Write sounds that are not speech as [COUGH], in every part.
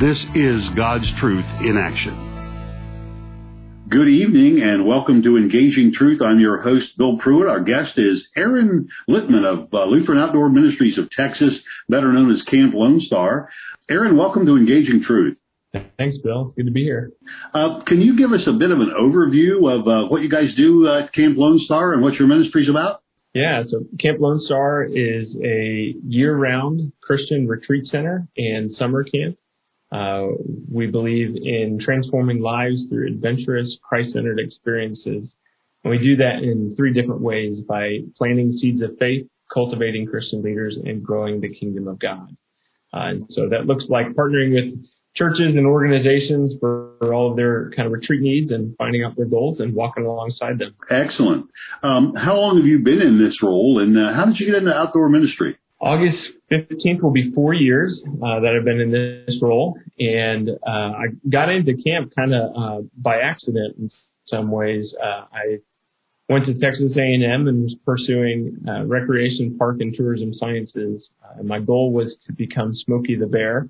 This is God's Truth in Action. Good evening and welcome to Engaging Truth. I'm your host, Bill Pruitt. Our guest is Aaron Littman of uh, Lutheran Outdoor Ministries of Texas, better known as Camp Lone Star. Aaron, welcome to Engaging Truth. Thanks, Bill. Good to be here. Uh, can you give us a bit of an overview of uh, what you guys do at Camp Lone Star and what your ministry is about? Yeah, so Camp Lone Star is a year-round Christian retreat center and summer camp uh, we believe in transforming lives through adventurous, Christ-centered experiences. And we do that in three different ways by planting seeds of faith, cultivating Christian leaders, and growing the kingdom of God. Uh, and so that looks like partnering with churches and organizations for, for, all of their kind of retreat needs and finding out their goals and walking alongside them. Excellent. Um, how long have you been in this role, and uh, how did you get into outdoor ministry? August 15th will be four years uh, that I've been in this role, and uh, I got into camp kind of uh, by accident in some ways. Uh, I went to Texas A&M and was pursuing uh, recreation, park, and tourism sciences. Uh, my goal was to become Smokey the Bear.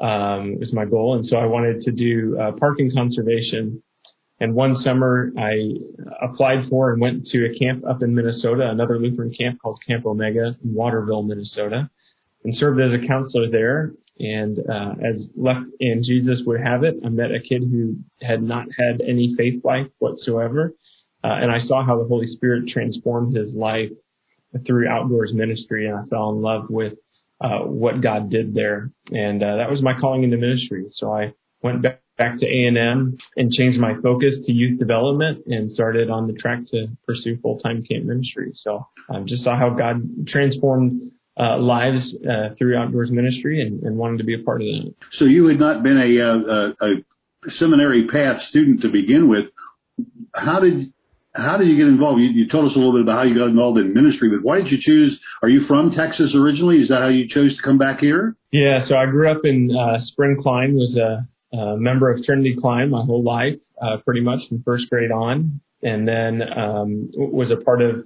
Um, was my goal, and so I wanted to do parking conservation and one summer I applied for and went to a camp up in Minnesota, another Lutheran camp called Camp Omega in Waterville, Minnesota, and served as a counselor there. And uh, as luck and Jesus would have it, I met a kid who had not had any faith life whatsoever. Uh, and I saw how the Holy Spirit transformed his life through outdoors ministry, and I fell in love with uh, what God did there. And uh, that was my calling into ministry. So I went back back to A&M and changed my focus to youth development and started on the track to pursue full-time camp ministry. So I um, just saw how God transformed uh, lives uh, through outdoors ministry and, and, wanted to be a part of that. So you had not been a, uh, a, a seminary path student to begin with. How did how did you get involved? You, you, told us a little bit about how you got involved in ministry, but why did you choose? Are you from Texas originally? Is that how you chose to come back here? Yeah, so I grew up in uh, Spring Klein, was a a member of Trinity Klein my whole life, uh, pretty much from first grade on, and then um, was a part of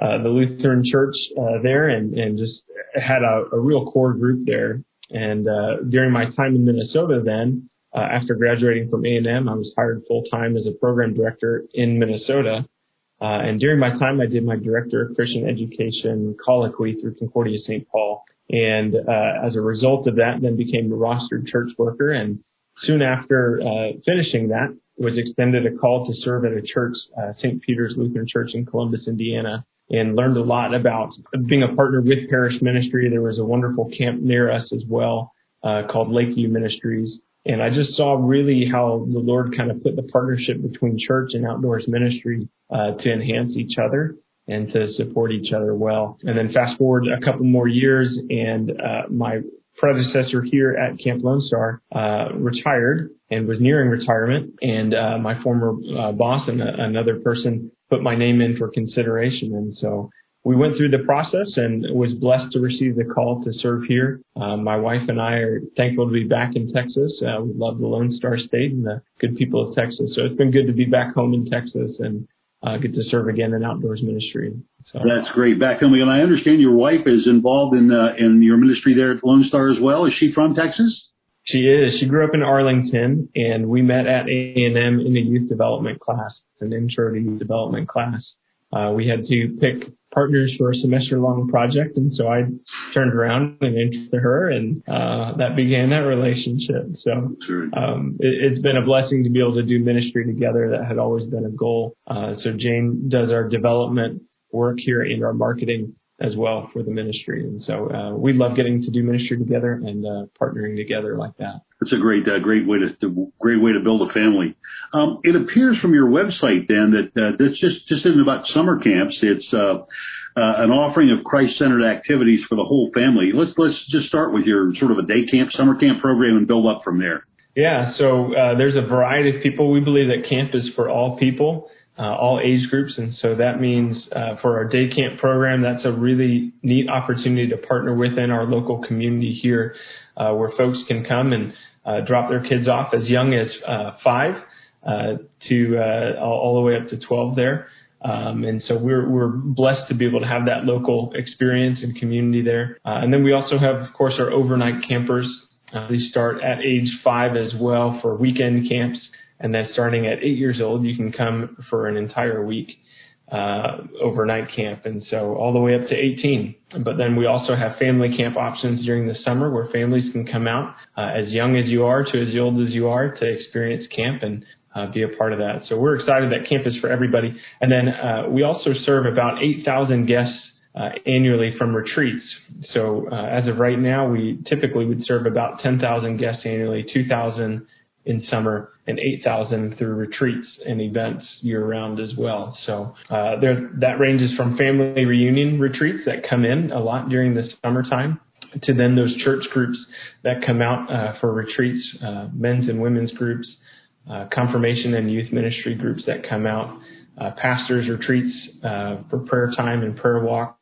uh, the Lutheran Church uh, there, and, and just had a, a real core group there. And uh, during my time in Minnesota, then uh, after graduating from A&M, I was hired full time as a program director in Minnesota. Uh, and during my time, I did my director of Christian education colloquy through Concordia St. Paul. And uh, as a result of that, then became a rostered church worker and Soon after uh, finishing that, was extended a call to serve at a church, uh, St. Peter's Lutheran Church in Columbus, Indiana, and learned a lot about being a partner with parish ministry. There was a wonderful camp near us as well uh, called Lakeview Ministries. And I just saw really how the Lord kind of put the partnership between church and outdoors ministry uh, to enhance each other and to support each other well. And then fast forward a couple more years and uh, my predecessor here at Camp Lone Star uh, retired and was nearing retirement, and uh, my former uh, boss and a, another person put my name in for consideration, and so we went through the process and was blessed to receive the call to serve here. Uh, my wife and I are thankful to be back in Texas. Uh, we love the Lone Star State and the good people of Texas. So it's been good to be back home in Texas and uh, get to serve again in outdoors ministry. So that's great. Back home, and I understand your wife is involved in uh, in your ministry there at Lone Star as well. Is she from Texas? She is. She grew up in Arlington, and we met at A and M in a youth development class, an intro to youth development class. Uh, we had to pick partners for a semester long project. And so I turned around and introduced her and, uh, that began that relationship. So, um, it, has been a blessing to be able to do ministry together. That had always been a goal. Uh, so Jane does our development work here and our marketing as well for the ministry. And so, uh, we love getting to do ministry together and, uh, partnering together like that. That's a great, uh, great way to, to, great way to build a family. Um, it appears from your website then that uh, this just just isn't about summer camps. It's uh, uh, an offering of Christ-centered activities for the whole family. Let's let's just start with your sort of a day camp, summer camp program, and build up from there. Yeah, so uh, there's a variety of people. We believe that camp is for all people, all age groups, and so that means uh, for our day camp program, that's a really neat opportunity to partner within our local community here, uh, where folks can come and uh, drop their kids off as young as uh, five to all, all the way up to 12 there. Um, and so we're, we're blessed to be able to have that local experience and community there. Uh, and then we also have, of course, our overnight campers. Uh, they start at age five as well for weekend camps. And then starting at eight years old, you can come for an entire week, uh, overnight camp. And so all the way up to 18. But then we also have family camp options during the summer where families can come out, uh, as young as you are to as old as you are to experience camp. And uh, be a part of that. So we're excited that camp is for everybody. And then uh, we also serve about 8,000 guests uh, annually from retreats. So uh, as of right now, we typically would serve about 10,000 guests annually, 2,000 in summer, and 8,000 through retreats and events year round as well. So uh, there, that ranges from family reunion retreats that come in a lot during the summertime to then those church groups that come out uh, for retreats, men's and women's groups, uh, confirmation and youth ministry groups that come out, uh, pastors retreats uh, for prayer time and prayer walks.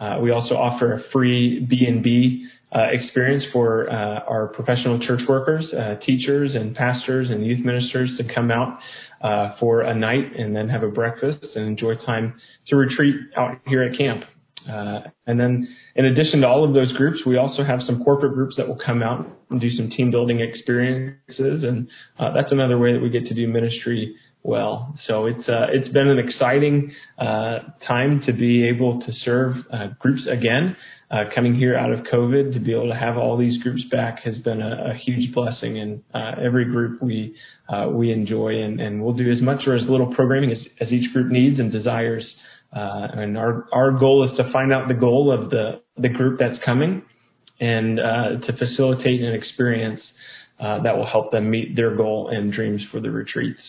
Uh, we also offer a free B&B uh, experience for uh, our professional church workers, teachers and pastors and youth ministers to come out for a night and then have a breakfast and enjoy time to retreat out here at camp. Uh, and then in addition to all of those groups, we also have some corporate groups that will come out and do some team building experiences. And uh, that's another way that we get to do ministry well. So it's, uh, it's been an exciting uh, time to be able to serve uh, groups again. Uh, coming here out of COVID to be able to have all these groups back has been a, a huge blessing. And every group we, we enjoy and, and we'll do as much or as little programming as, as each group needs and desires uh, and our, our goal is to find out the goal of the, the group that's coming and uh, to facilitate an experience uh, that will help them meet their goal and dreams for the retreats.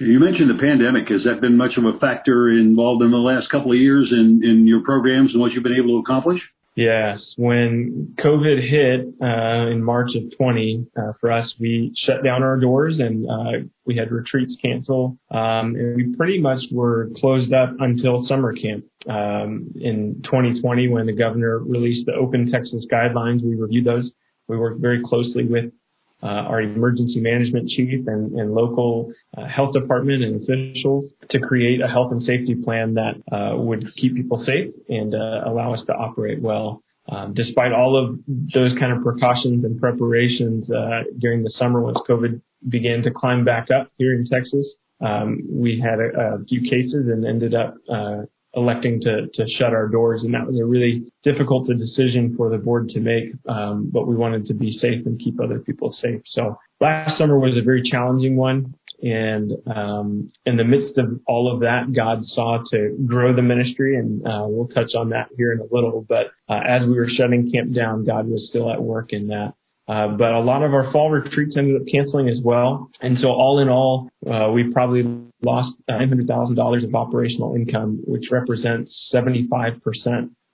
You mentioned the pandemic. Has that been much of a factor involved in the last couple of years in, in your programs and what you've been able to accomplish? Yes, when COVID hit uh, in March of 20, uh, for us, we shut down our doors and uh, we had retreats cancel, um, and we pretty much were closed up until summer camp. Um, in 2020, when the governor released the Open Texas guidelines, we reviewed those. We worked very closely with uh, our emergency management chief and, and local uh, health department and officials to create a health and safety plan that uh, would keep people safe and uh, allow us to operate well. Um, despite all of those kind of precautions and preparations uh, during the summer once COVID began to climb back up here in Texas, um, we had a, a, few cases and ended up uh, electing to, to shut our doors. And that was a really difficult decision for the board to make. Um, but we wanted to be safe and keep other people safe. So last summer was a very challenging one. And um, in the midst of all of that, God saw to grow the ministry, and uh, we'll touch on that here in a little. But uh, as we were shutting camp down, God was still at work in that. Uh, but a lot of our fall retreats ended up canceling as well. And so all in all, uh, we probably lost $900,000 of operational income, which represents 75%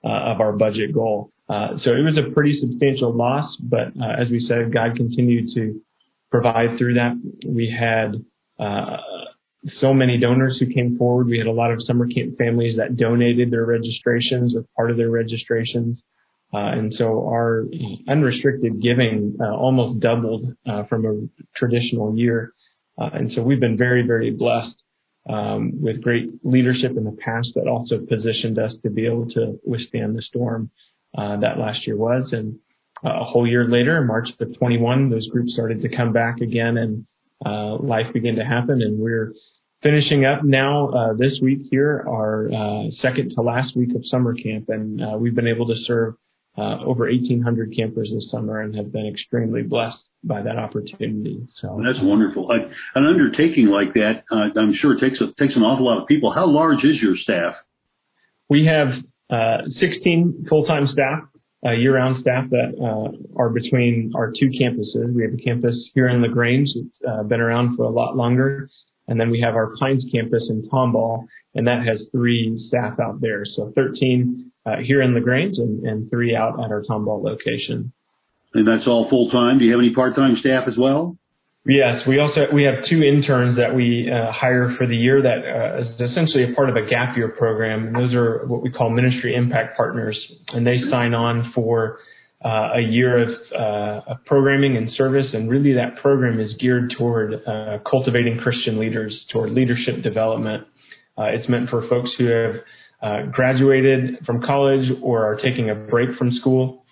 uh, of our budget goal. Uh, so it was a pretty substantial loss, but uh, as we said, God continued to provide through that. We had uh, so many donors who came forward. We had a lot of summer camp families that donated their registrations or part of their registrations. Uh, and so our unrestricted giving uh, almost doubled uh, from a traditional year. and so we've been very, very blessed um, with great leadership in the past that also positioned us to be able to withstand the storm that last year was. And a whole year later, March of 21, those groups started to come back again and life began to happen. And we're finishing up now uh, this week here our uh, second to last week of summer camp and uh, we've been able to serve uh, over 1,800 campers this summer and have been extremely blessed by that opportunity. So that's wonderful. Like, an undertaking like that, uh, I'm sure takes a, takes an awful lot of people. How large is your staff? We have uh, 16 full-time staff, uh, year-round staff that uh, are between our two campuses. We have a campus here in Lagrange that's uh, been around for a lot longer, and then we have our Pines campus in Tomball, and that has three staff out there. So 13 uh, here in Lagrange and, and three out at our Tomball location. And that's all full time. Do you have any part time staff as well? Yes, we also we have two interns that we uh, hire for the year that uh, is essentially a part of a gap year program. And those are what we call ministry impact partners, and they sign on for uh, a year of, uh, of, programming and service. And really, that program is geared toward uh, cultivating Christian leaders, toward leadership development. Uh, it's meant for folks who have graduated from college or are taking a break from school,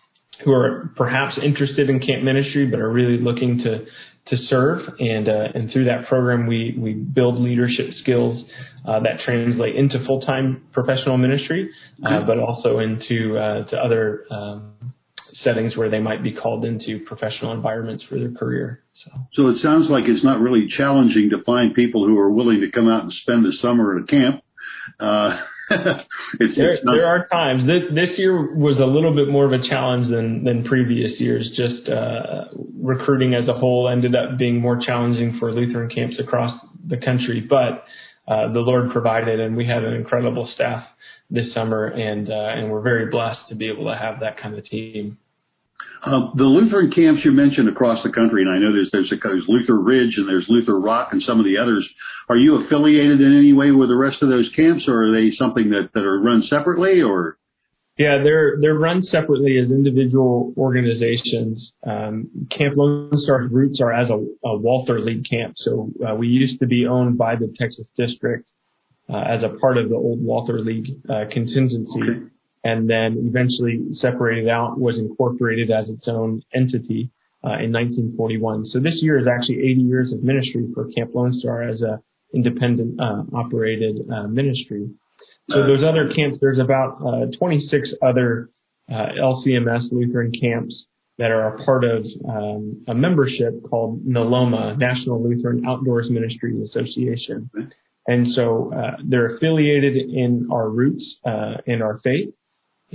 who are perhaps interested in camp ministry but are really looking to to serve. And uh, and through that program, we we build leadership skills uh, that translate into full time professional ministry, uh, but also into uh, to other um, settings where they might be called into professional environments for their career. So. so it sounds like it's not really challenging to find people who are willing to come out and spend the summer at a camp. [LAUGHS] It's, there, it's there are times. This, this year was a little bit more of a challenge than than previous years. Just uh, recruiting as a whole ended up being more challenging for Lutheran camps across the country, but uh, the Lord provided, and we had an incredible staff this summer, and uh, and we're very blessed to be able to have that kind of team. Uh, the Lutheran camps you mentioned across the country, and I know there's, there's, a, there's Luther Ridge and there's Luther Rock and some of the others. Are you affiliated in any way with the rest of those camps, or are they something that, that are run separately, or? Yeah, they're they're run separately as individual organizations. Um, camp Lone Star's roots are as a, a Walther League camp, so uh, we used to be owned by the Texas District uh, as a part of the old Walther League uh, contingency. Okay and then eventually separated out, was incorporated as its own entity uh, in 1941. So this year is actually 80 years of ministry for Camp Lone Star as a independent uh, operated uh, ministry. So those other camps, there's about uh, 26 other uh, LCMS Lutheran camps that are a part of um, a membership called NALOMA, National Lutheran Outdoors Ministry Association. And so uh, they're affiliated in our roots, in our faith,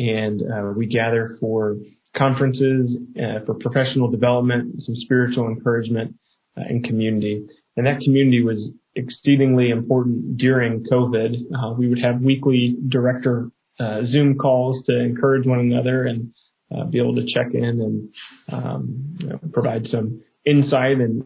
and uh, we gather for conferences, uh, for professional development, some spiritual encouragement, uh, and community. And that community was exceedingly important during COVID. Uh, we would have weekly director uh, Zoom calls to encourage one another and uh, be able to check in and um, you know, provide some insight and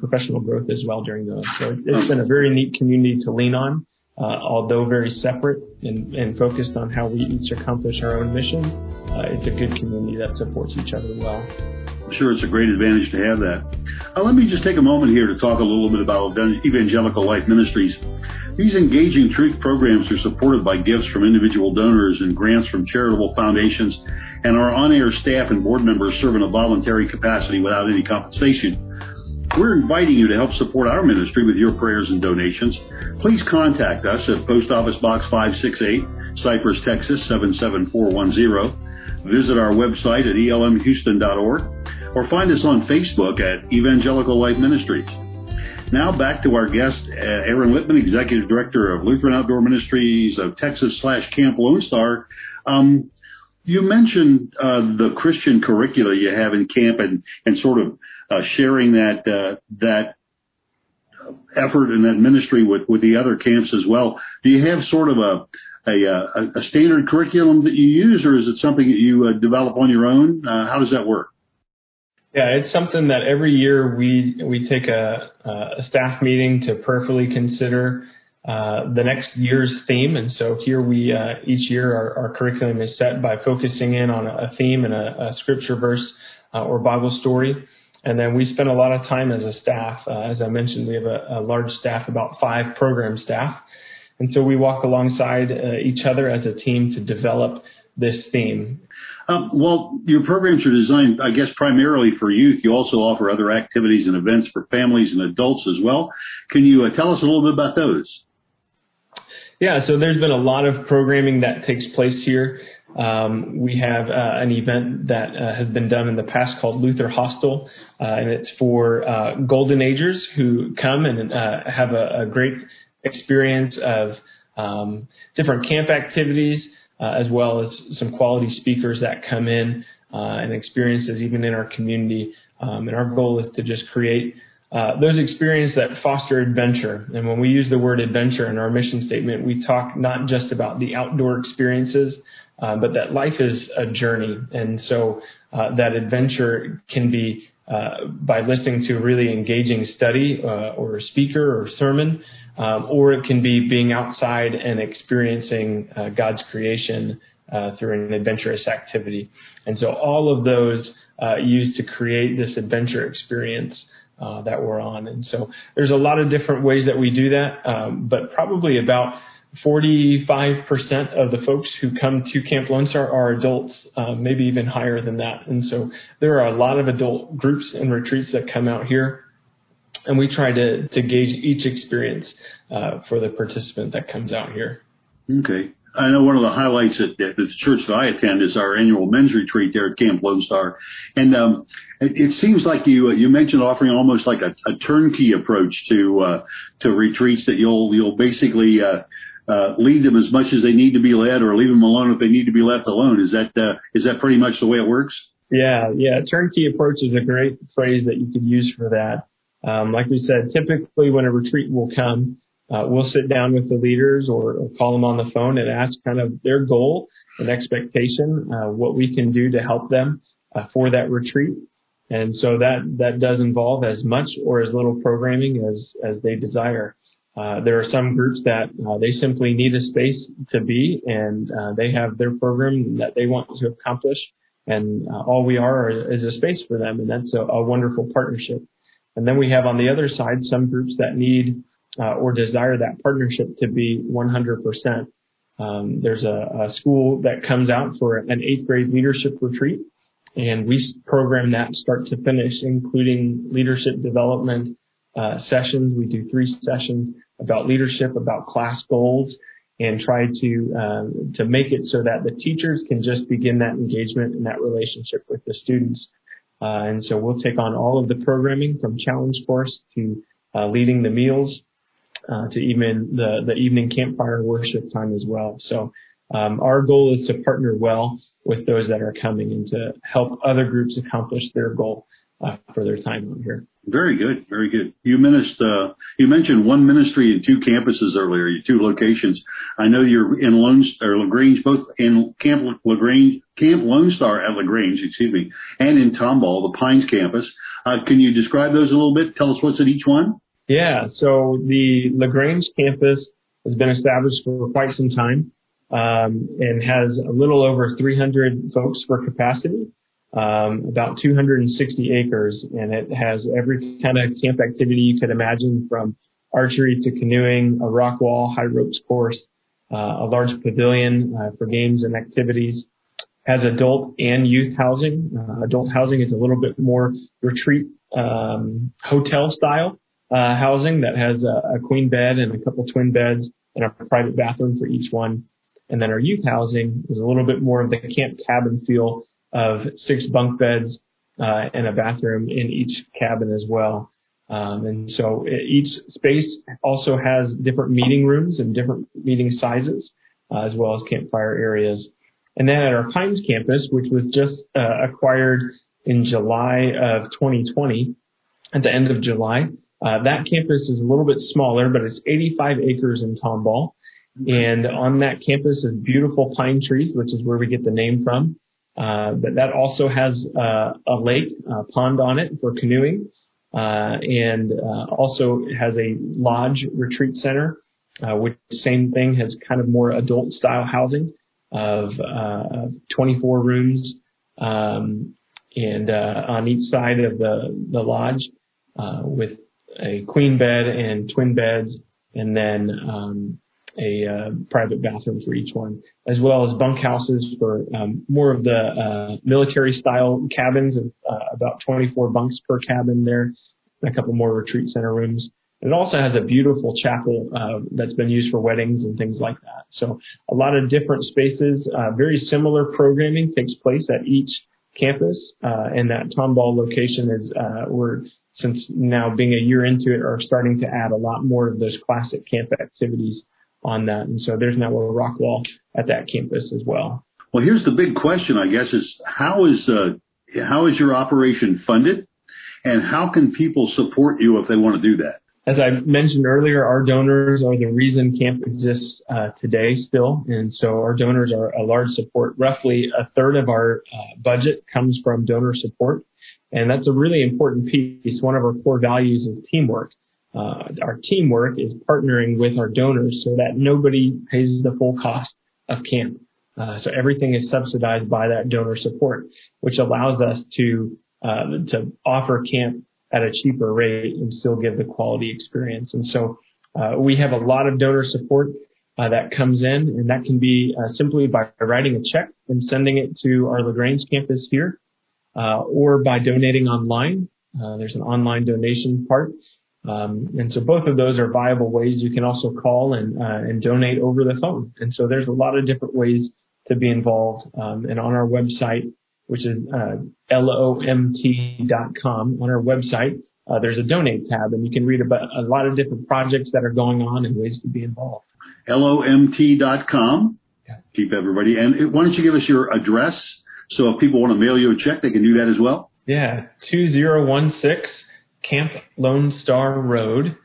professional growth as well during those. So it's been a very neat community to lean on uh, although very separate and, and, focused on how we each accomplish our own mission, uh, it's a good community that supports each other well. I'm sure it's a great advantage to have that. Uh, let me just take a moment here to talk a little bit about Evangelical Life Ministries. These engaging truth programs are supported by gifts from individual donors and grants from charitable foundations, and our on-air staff and board members serve in a voluntary capacity without any compensation. We're inviting you to help support our ministry with your prayers and donations. Please contact us at Post Office Box 568, Cypress, Texas 77410. Visit our website at elmhouston.org or find us on Facebook at Evangelical Life Ministries. Now back to our guest, uh, Aaron Littman, Executive Director of Lutheran Outdoor Ministries of Texas slash Camp Lone Star. Um, you mentioned uh, the Christian curricula you have in camp and, and sort of sharing that uh, that effort and that ministry with, the other camps as well. Do you have sort of a a, a standard curriculum that you use, or is it something that you uh, develop on your own? Uh, how does that work? Yeah, it's something that every year we we take a, a staff meeting to prayerfully consider uh, the next year's theme. And so here we, uh, each year our, our, curriculum is set by focusing in on a, theme and a, a scripture verse uh, or Bible story. And then we spend a lot of time as a staff. Uh, as I mentioned, we have a, a, large staff, about five program staff. And so we walk alongside uh, each other as a team to develop this theme. Um, well, your programs are designed, I guess, primarily for youth. You also offer other activities and events for families and adults as well. Can you uh, tell us a little bit about those? Yeah, so there's been a lot of programming that takes place here. Um, we have uh, an event that uh, has been done in the past called Luther Hostel, uh, and it's for uh, golden agers who come and uh, have a, a, great experience of um, different camp activities, uh, as well as some quality speakers that come in and experiences even in our community. Um, and our goal is to just create uh, those experiences that foster adventure. And when we use the word adventure in our mission statement, we talk not just about the outdoor experiences, uh, but that life is a journey. And so uh, that adventure can be uh, by listening to really engaging study uh, or a speaker or sermon, um, or it can be being outside and experiencing God's creation through an adventurous activity. And so all of those used to create this adventure experience uh, that we're on. And so there's a lot of different ways that we do that, um, but probably about 45% of the folks who come to Camp Lone Star are adults, uh, maybe even higher than that. And so there are a lot of adult groups and retreats that come out here. And we try to, to gauge each experience uh, for the participant that comes out here. Okay. I know one of the highlights at, at the church that I attend is our annual men's retreat there at Camp Lone Star, and um, it, it seems like you uh, you mentioned offering almost like a, a turnkey approach to uh, to retreats that you'll you'll basically uh, uh, lead them as much as they need to be led, or leave them alone if they need to be left alone. Is that uh, is that pretty much the way it works? Yeah, yeah. Turnkey approach is a great phrase that you could use for that. Um, like we said, typically when a retreat will come, uh, we'll sit down with the leaders or, or, call them on the phone and ask kind of their goal and expectation, uh, what we can do to help them uh, for that retreat. And so that that does involve as much or as little programming as as they desire. Uh, there are some groups that uh, they simply need a space to be, and uh, they have their program that they want to accomplish, and all we are is a space for them, and that's a, a, wonderful partnership. And then we have on the other side some groups that need uh, or desire that partnership to be 100%. Um, there's a, a school that comes out for an eighth grade leadership retreat, and we program that start to finish, including leadership development uh, sessions. We do three sessions about leadership, about class goals, and try to um, to make it so that the teachers can just begin that engagement and that relationship with the students. Uh, and so we'll take on all of the programming from challenge course to uh, leading the meals uh, to even the the evening campfire worship time as well. So um, our goal is to partner well with those that are coming and to help other groups accomplish their goal uh, for their time here. Very good, very good. You mentioned uh, you mentioned one ministry and two campuses earlier, your two locations. I know you're in Lone or Lagrange, both in Camp Lagrange, Camp Lone Star at Lagrange, excuse me, and in Tomball, the Pines campus. Uh, can you describe those a little bit? Tell us what's at each one. Yeah, so the Lagrange campus has been established for quite some time um, and has a little over 300 folks for capacity um, about 260 acres, and it has every kind of camp activity you could imagine from archery to canoeing, a rock wall, high ropes course, uh, a large pavilion uh, for games and activities. Has adult and youth housing. Uh, adult housing is a little bit more retreat um, hotel style uh, housing that has a, a queen bed and a couple twin beds and a private bathroom for each one. And then our youth housing is a little bit more of the camp cabin feel of six bunk beds uh, and a bathroom in each cabin as well. Um, and so each space also has different meeting rooms and different meeting sizes, uh, as well as campfire areas. And then at our Pines campus, which was just uh, acquired in July of 2020, at the end of July, uh, that campus is a little bit smaller, but it's 85 acres in Tomball. And on that campus is beautiful pine trees, which is where we get the name from. Uh, but that also has uh, a lake, a pond on it for canoeing, uh, and uh, also has a lodge retreat center, uh, which same thing has kind of more adult style housing of uh, 24 rooms, um, and on each side of the the lodge with a queen bed and twin beds, and then um, a uh, private bathroom for each one, as well as bunkhouses for um, more of the uh, military style cabins of uh, about 24 bunks per cabin there, and a couple more retreat center rooms. It also has a beautiful chapel uh, that's been used for weddings and things like that. So a lot of different spaces. Uh, very similar programming takes place at each campus, uh, and that Tomball location is uh, we're since now being a year into it are starting to add a lot more of those classic camp activities on that. And so there's now a rock wall at that campus as well. Well, here's the big question, I guess, is how is uh, how is your operation funded, and how can people support you if they want to do that? As I mentioned earlier, our donors are the reason camp exists uh, today still, and so our donors are a large support. Roughly a third of our uh, budget comes from donor support. And that's a really important piece. One of our core values is teamwork. Uh, our teamwork is partnering with our donors so that nobody pays the full cost of camp. Uh, so everything is subsidized by that donor support, which allows us to uh, to offer camp at a cheaper rate and still give the quality experience. And so uh, we have a lot of donor support uh, that comes in, and that can be uh, simply by writing a check and sending it to our LaGrange campus here, or by donating online. Uh, there's an online donation part. Um, and so both of those are viable ways. You can also call and, uh, and donate over the phone. And so there's a lot of different ways to be involved. Um, and on our website, which is uh, lomt.com, on our website, uh, there's a donate tab, and you can read about a lot of different projects that are going on and ways to be involved. lomt.com. Yeah. Keep everybody. And why don't you give us your address so if people want to mail you a check, they can do that as well? Yeah, 2016 Camp Lone Star Road,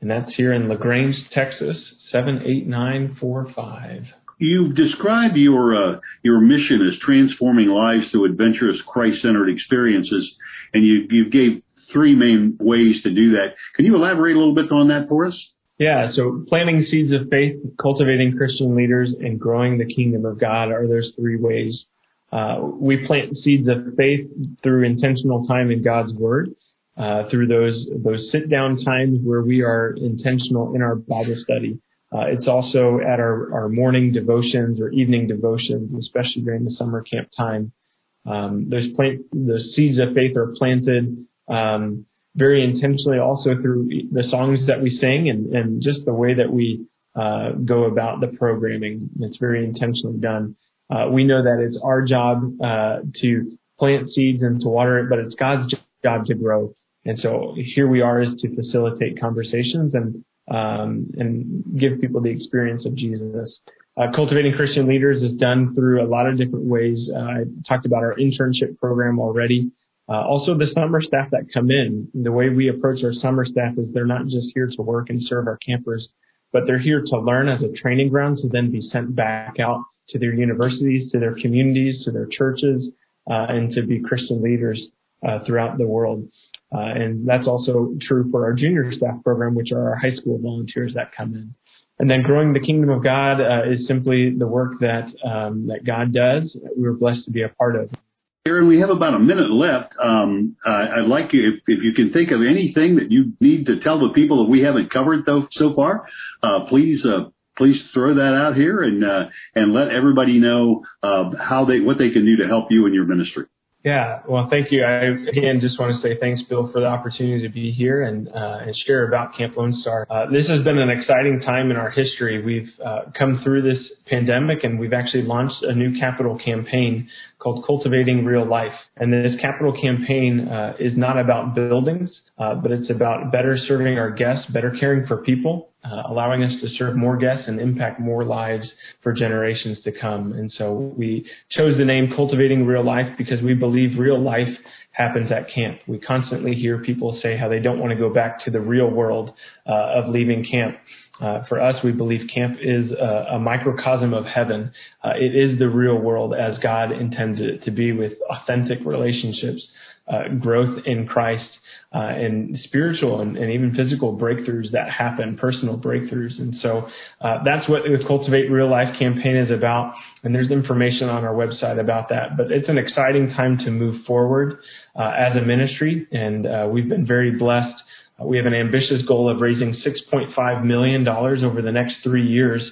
and that's here in LaGrange, Texas, 78945. You've described your uh, your mission as transforming lives through adventurous Christ-centered experiences, and you you gave three main ways to do that. Can you elaborate a little bit on that for us? Yeah, so planting seeds of faith, cultivating Christian leaders, and growing the kingdom of God are those three ways. Uh, we plant seeds of faith through intentional time in God's Word, uh, through those those sit down times where we are intentional in our Bible study. Uh, it's also at our, our morning devotions or evening devotions, especially during the summer camp time. Um, those plant seeds of faith are planted um, very intentionally also through the songs that we sing and, and just the way that we uh, go about the programming. It's very intentionally done. Uh, we know that it's our job uh, to plant seeds and to water it, but it's God's job to grow. And so here we are is to facilitate conversations and um, and give people the experience of Jesus. Uh, cultivating Christian leaders is done through a lot of different ways. Uh, I talked about our internship program already. Uh, also, the summer staff that come in, the way we approach our summer staff is they're not just here to work and serve our campers, but they're here to learn as a training ground to then be sent back out to their universities, to their communities, to their churches, uh, and to be Christian leaders uh, throughout the world. Uh, and that's also true for our junior staff program, which are our high school volunteers that come in. And then growing the kingdom of God uh, is simply the work that um, that God does. We were blessed to be a part of. Aaron, we have about a minute left. Um, I'd like you, if, if, you can think of anything that you need to tell the people that we haven't covered though, so far, uh, please uh, please throw that out here and uh, and let everybody know uh, how they what they can do to help you in your ministry. Yeah, well, thank you. I again just want to say thanks, Bill, for the opportunity to be here and uh, and share about Camp Lone Star. Uh, this has been an exciting time in our history. We've uh, come through this pandemic, and we've actually launched a new capital campaign called Cultivating Real Life. And this capital campaign uh, is not about buildings, uh, but it's about better serving our guests, better caring for people, uh, allowing us to serve more guests and impact more lives for generations to come. And so we chose the name Cultivating Real Life because we believe real life happens at camp. We constantly hear people say how they don't want to go back to the real world uh, of leaving camp. Uh, for us, we believe camp is a, a microcosm of heaven. Uh, it is the real world as God intended it to be with authentic relationships, uh, growth in Christ, uh, and spiritual and, and, even physical breakthroughs that happen, personal breakthroughs. And so uh, that's what the Cultivate Real Life campaign is about. And there's information on our website about that. But it's an exciting time to move forward uh, as a ministry, and uh, we've been very blessed. We have an ambitious goal of raising $6.5 million over the next three years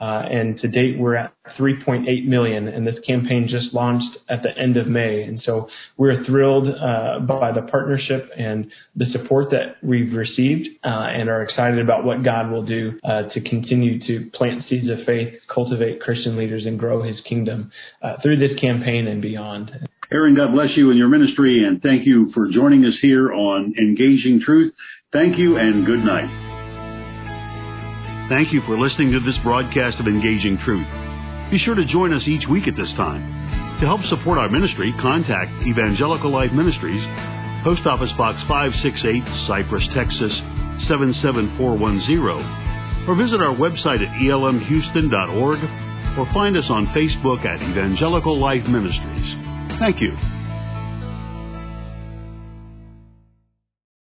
to date, we're at 3.8 million, and this campaign just launched at the end of May. And so we're thrilled uh, by the partnership and the support that we've received, uh, and are excited about what God will do uh, to continue to plant seeds of faith, cultivate Christian leaders, and grow His kingdom uh, through this campaign and beyond. Aaron, God bless you and your ministry, and thank you for joining us here on Engaging Truth. Thank you and good night. Thank you for listening to this broadcast of Engaging Truth. Be sure to join us each week at this time. To help support our ministry, contact Evangelical Life Ministries, Post Office Box 568, Cypress, Texas 77410, or visit our website at elmhouston.org or find us on Facebook at Evangelical Life Ministries. Thank you.